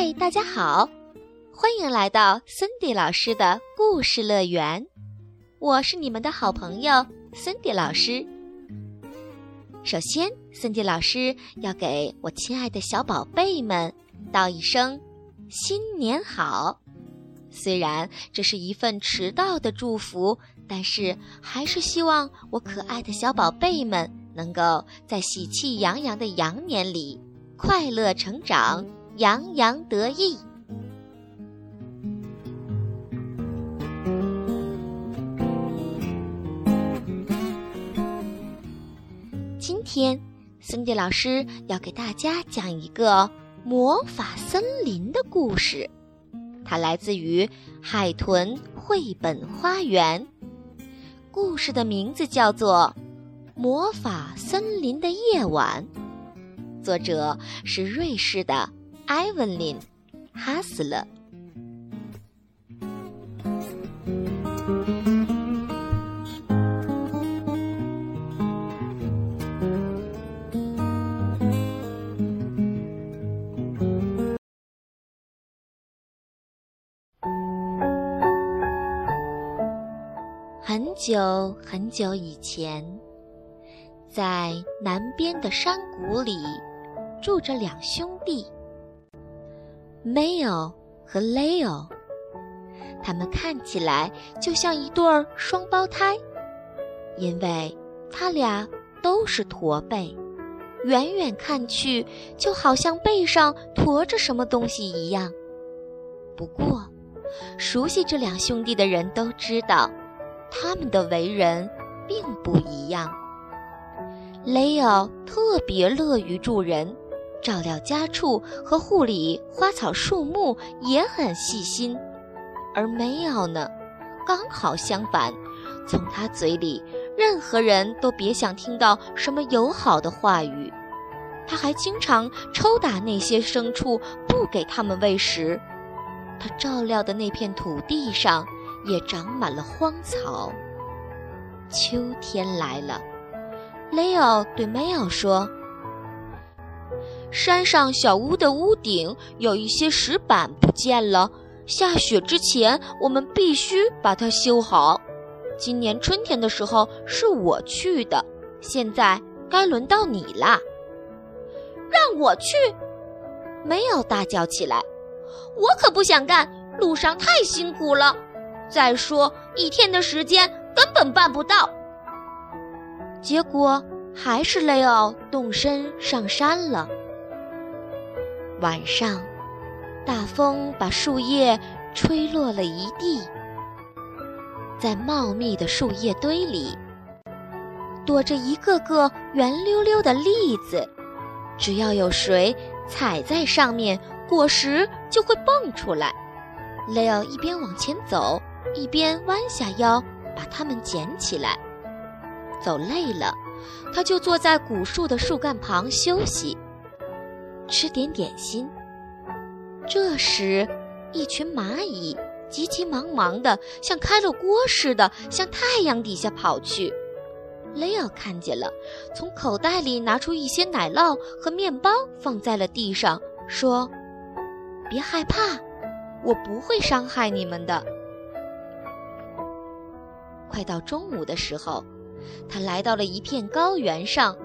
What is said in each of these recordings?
嗨，大家好，欢迎来到森迪老师的故事乐园。我是你们的好朋友森迪老师。首先，森迪老师要给我亲爱的小宝贝们道一声新年好。虽然这是一份迟到的祝福，但是还是希望我可爱的小宝贝们能够在喜气洋洋的羊年里快乐成长。洋洋得意。今天，森迪老师要给大家讲一个魔法森林的故事，它来自于海豚绘本花园。故事的名字叫做《魔法森林的夜晚》，作者是瑞士的。艾文琳·哈斯勒。很久很久以前，在南边的山谷里，住着两兄弟。Mail 和 Leo，他们看起来就像一对儿双胞胎，因为他俩都是驼背，远远看去就好像背上驮着什么东西一样。不过，熟悉这两兄弟的人都知道，他们的为人并不一样。Leo 特别乐于助人。照料家畜和护理花草树木也很细心，而梅奥呢，刚好相反，从他嘴里，任何人都别想听到什么友好的话语。他还经常抽打那些牲畜，不给他们喂食。他照料的那片土地上也长满了荒草。秋天来了，雷奥对梅奥说。山上小屋的屋顶有一些石板不见了，下雪之前我们必须把它修好。今年春天的时候是我去的，现在该轮到你啦。让我去！没有大叫起来，我可不想干，路上太辛苦了。再说一天的时间根本办不到。结果还是雷奥动身上山了。晚上，大风把树叶吹落了一地。在茂密的树叶堆里，躲着一个个圆溜溜的栗子。只要有谁踩在上面，果实就会蹦出来。雷奥一边往前走，一边弯下腰把它们捡起来。走累了，他就坐在古树的树干旁休息。吃点点心。这时，一群蚂蚁急急忙忙的，像开了锅似的，向太阳底下跑去。雷奥看见了，从口袋里拿出一些奶酪和面包，放在了地上，说：“别害怕，我不会伤害你们的。”快到中午的时候，他来到了一片高原上，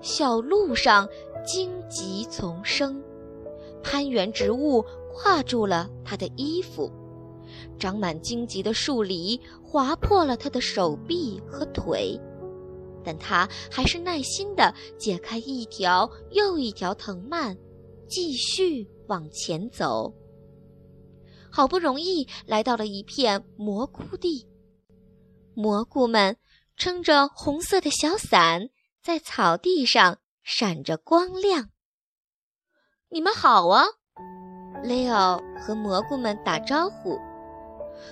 小路上。荆棘丛生，攀援植物挂住了他的衣服，长满荆棘的树篱划破了他的手臂和腿，但他还是耐心地解开一条又一条藤蔓，继续往前走。好不容易来到了一片蘑菇地，蘑菇们撑着红色的小伞，在草地上。闪着光亮。你们好啊，雷奥和蘑菇们打招呼。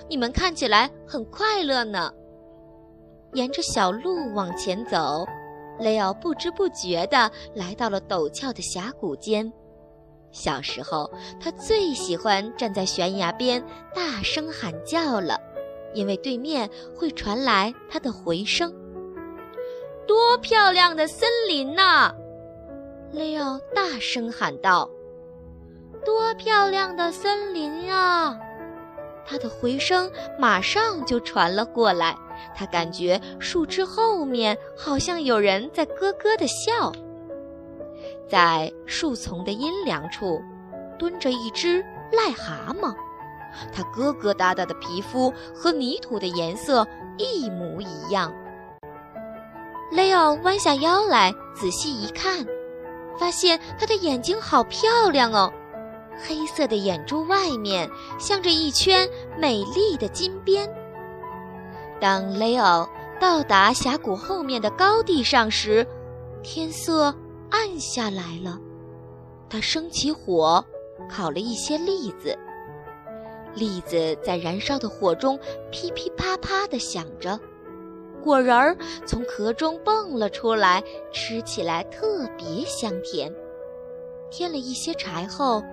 你们看起来很快乐呢。沿着小路往前走，雷奥不知不觉地来到了陡峭的峡谷间。小时候，他最喜欢站在悬崖边大声喊叫了，因为对面会传来他的回声。多漂亮的森林呐！奥大声喊道：“多漂亮的森林啊！它的回声马上就传了过来，他感觉树枝后面好像有人在咯咯地笑。在树丛的阴凉处，蹲着一只癞蛤蟆，它疙疙瘩瘩的皮肤和泥土的颜色一模一样。雷奥弯下腰来仔细一看，发现它的眼睛好漂亮哦。黑色的眼珠外面镶着一圈美丽的金边。当雷奥到达峡谷后面的高地上时，天色暗下来了。他生起火，烤了一些栗子。栗子在燃烧的火中噼噼啪啪地响着，果仁儿从壳中蹦了出来，吃起来特别香甜。添了一些柴后。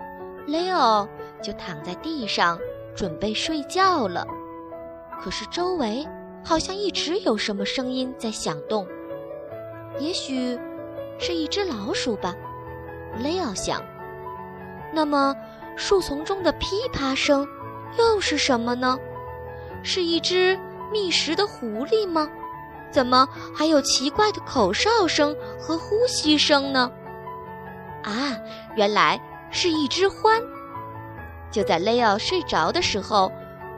雷欧就躺在地上准备睡觉了，可是周围好像一直有什么声音在响动，也许是一只老鼠吧，雷奥想。那么树丛中的噼啪声又是什么呢？是一只觅食的狐狸吗？怎么还有奇怪的口哨声和呼吸声呢？啊，原来。是一只獾。就在雷奥睡着的时候，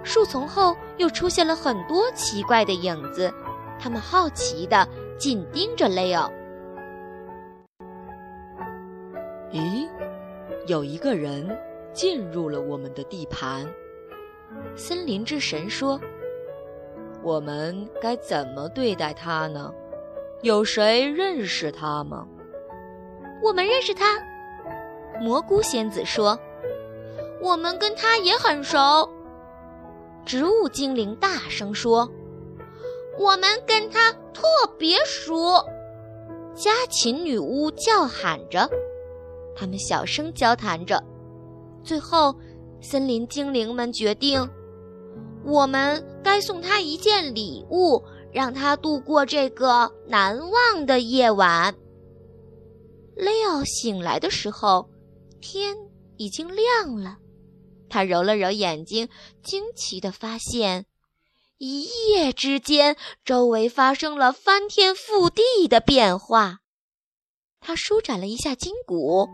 树丛后又出现了很多奇怪的影子，他们好奇地紧盯着雷奥。咦，有一个人进入了我们的地盘。森林之神说：“我们该怎么对待他呢？有谁认识他吗？”我们认识他。蘑菇仙子说：“我们跟他也很熟。”植物精灵大声说：“我们跟他特别熟。”家禽女巫叫喊着，他们小声交谈着。最后，森林精灵们决定，我们该送他一件礼物，让他度过这个难忘的夜晚。雷奥醒来的时候。天已经亮了，他揉了揉眼睛，惊奇地发现，一夜之间周围发生了翻天覆地的变化。他舒展了一下筋骨，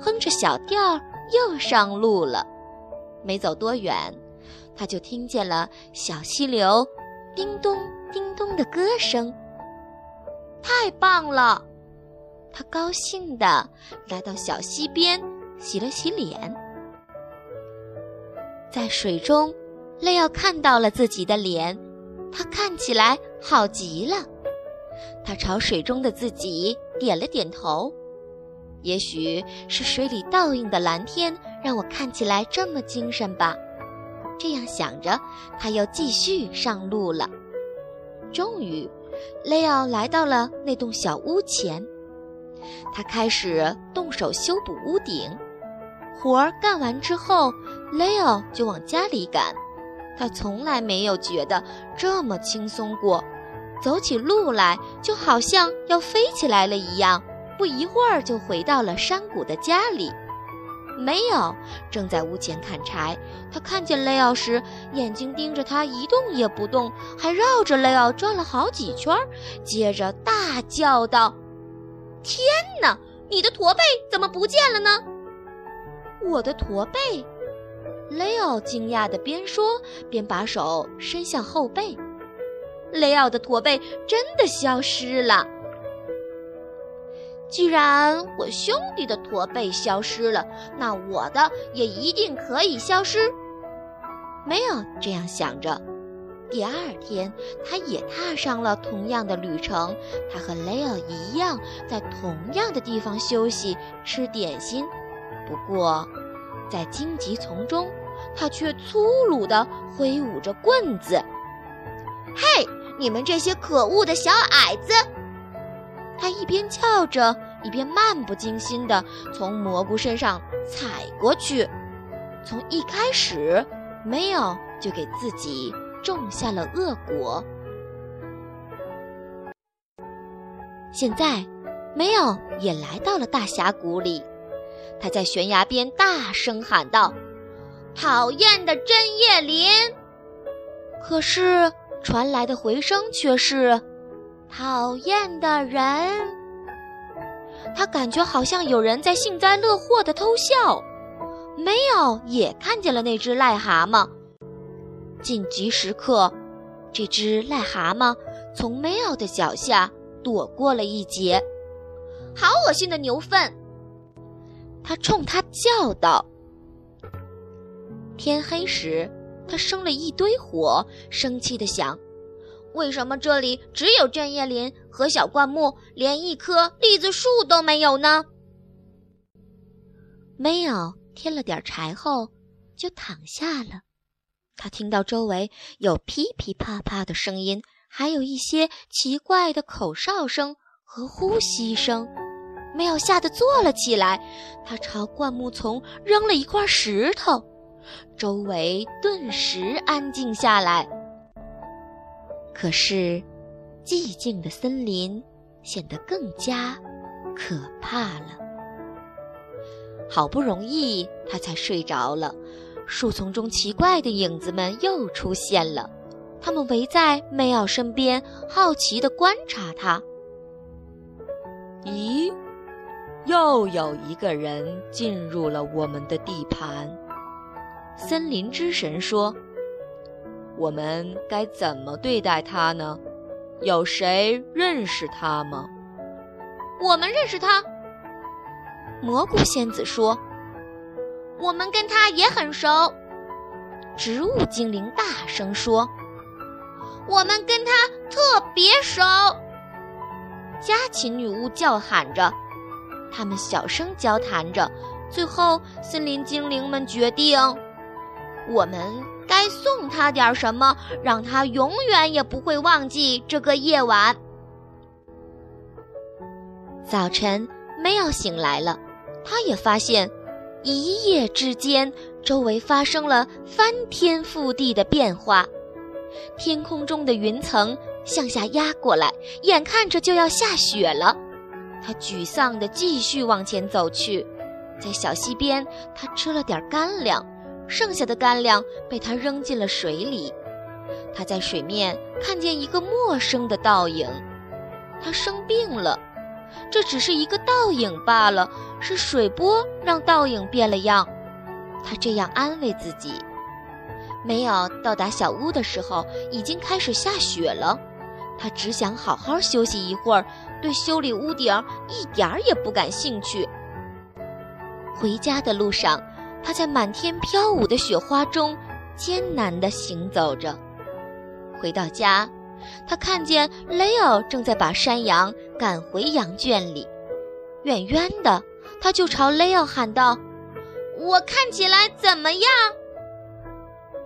哼着小调又上路了。没走多远，他就听见了小溪流叮咚叮咚的歌声。太棒了！他高兴地来到小溪边。洗了洗脸，在水中，雷奥看到了自己的脸，他看起来好极了。他朝水中的自己点了点头。也许是水里倒映的蓝天让我看起来这么精神吧。这样想着，他又继续上路了。终于，雷奥来到了那栋小屋前，他开始动手修补屋顶。活儿干完之后，雷奥就往家里赶。他从来没有觉得这么轻松过，走起路来就好像要飞起来了一样。不一会儿就回到了山谷的家里。没有，正在屋前砍柴。他看见雷奥时，眼睛盯着他一动也不动，还绕着雷奥转了好几圈，接着大叫道：“天哪，你的驼背怎么不见了呢？”我的驼背，雷奥惊讶的边说边把手伸向后背。雷奥的驼背真的消失了。既然我兄弟的驼背消失了，那我的也一定可以消失。没有这样想着，第二天他也踏上了同样的旅程。他和雷奥一样，在同样的地方休息、吃点心。不过，在荆棘丛中，他却粗鲁地挥舞着棍子。“嘿，你们这些可恶的小矮子！”他一边叫着，一边漫不经心地从蘑菇身上踩过去。从一开始，没有就给自己种下了恶果。现在，没有也来到了大峡谷里。他在悬崖边大声喊道：“讨厌的针叶林！”可是传来的回声却是：“讨厌的人。”他感觉好像有人在幸灾乐祸地偷笑。梅奥也看见了那只癞蛤蟆。紧急时刻，这只癞蛤蟆从梅奥的脚下躲过了一劫。好恶心的牛粪！他冲他叫道。天黑时，他生了一堆火，生气地想：为什么这里只有针叶林和小灌木，连一棵栗子树都没有呢？没有添了点柴后，就躺下了。他听到周围有噼噼啪啪的声音，还有一些奇怪的口哨声和呼吸声。没有吓得坐了起来，他朝灌木丛扔了一块石头，周围顿时安静下来。可是，寂静的森林显得更加可怕了。好不容易，他才睡着了。树丛中奇怪的影子们又出现了，他们围在梅奥身边，好奇地观察他。咦，又有一个人进入了我们的地盘。森林之神说：“我们该怎么对待他呢？有谁认识他吗？”我们认识他。蘑菇仙子说：“我们跟他也很熟。”植物精灵大声说：“我们跟他特别熟。”家禽女巫叫喊着，他们小声交谈着。最后，森林精灵们决定：我们该送他点什么，让他永远也不会忘记这个夜晚。早晨，梅奥醒来了。他也发现，一夜之间，周围发生了翻天覆地的变化。天空中的云层向下压过来，眼看着就要下雪了。他沮丧地继续往前走去，在小溪边，他吃了点干粮，剩下的干粮被他扔进了水里。他在水面看见一个陌生的倒影，他生病了。这只是一个倒影罢了，是水波让倒影变了样。他这样安慰自己。梅奥到达小屋的时候，已经开始下雪了。他只想好好休息一会儿，对修理屋顶一点儿也不感兴趣。回家的路上，他在满天飘舞的雪花中艰难地行走着。回到家。他看见雷奥正在把山羊赶回羊圈里，远远的，他就朝雷奥喊道：“我看起来怎么样？”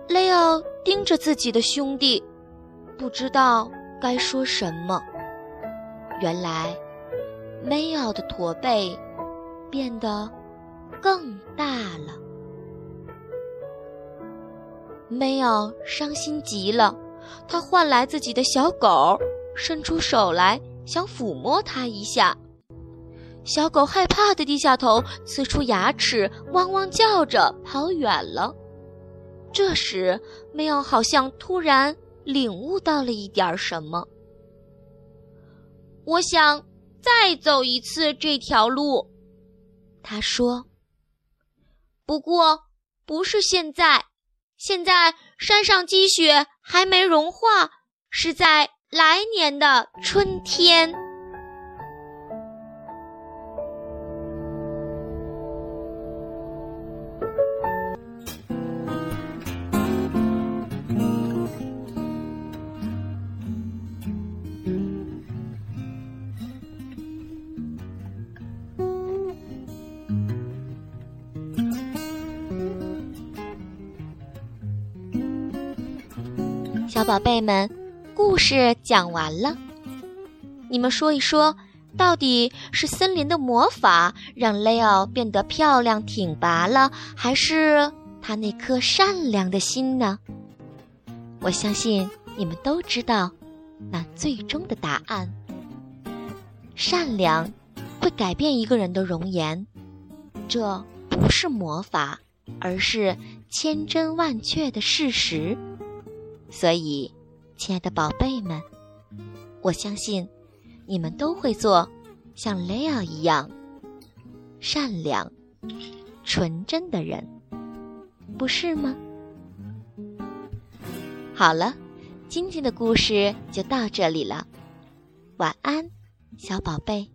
雷奥盯着自己的兄弟，不知道该说什么。原来，梅奥的驼背变得更大了。梅奥伤心极了。他唤来自己的小狗，伸出手来想抚摸它一下。小狗害怕的低下头，呲出牙齿，汪汪叫着跑远了。这时，梅奥好像突然领悟到了一点什么。我想再走一次这条路，他说。不过不是现在，现在山上积雪。还没融化，是在来年的春天。小宝贝们，故事讲完了。你们说一说，到底是森林的魔法让雷奥变得漂亮挺拔了，还是他那颗善良的心呢？我相信你们都知道那最终的答案。善良会改变一个人的容颜，这不是魔法，而是千真万确的事实。所以，亲爱的宝贝们，我相信你们都会做像雷奥一样善良、纯真的人，不是吗？好了，今天的故事就到这里了，晚安，小宝贝。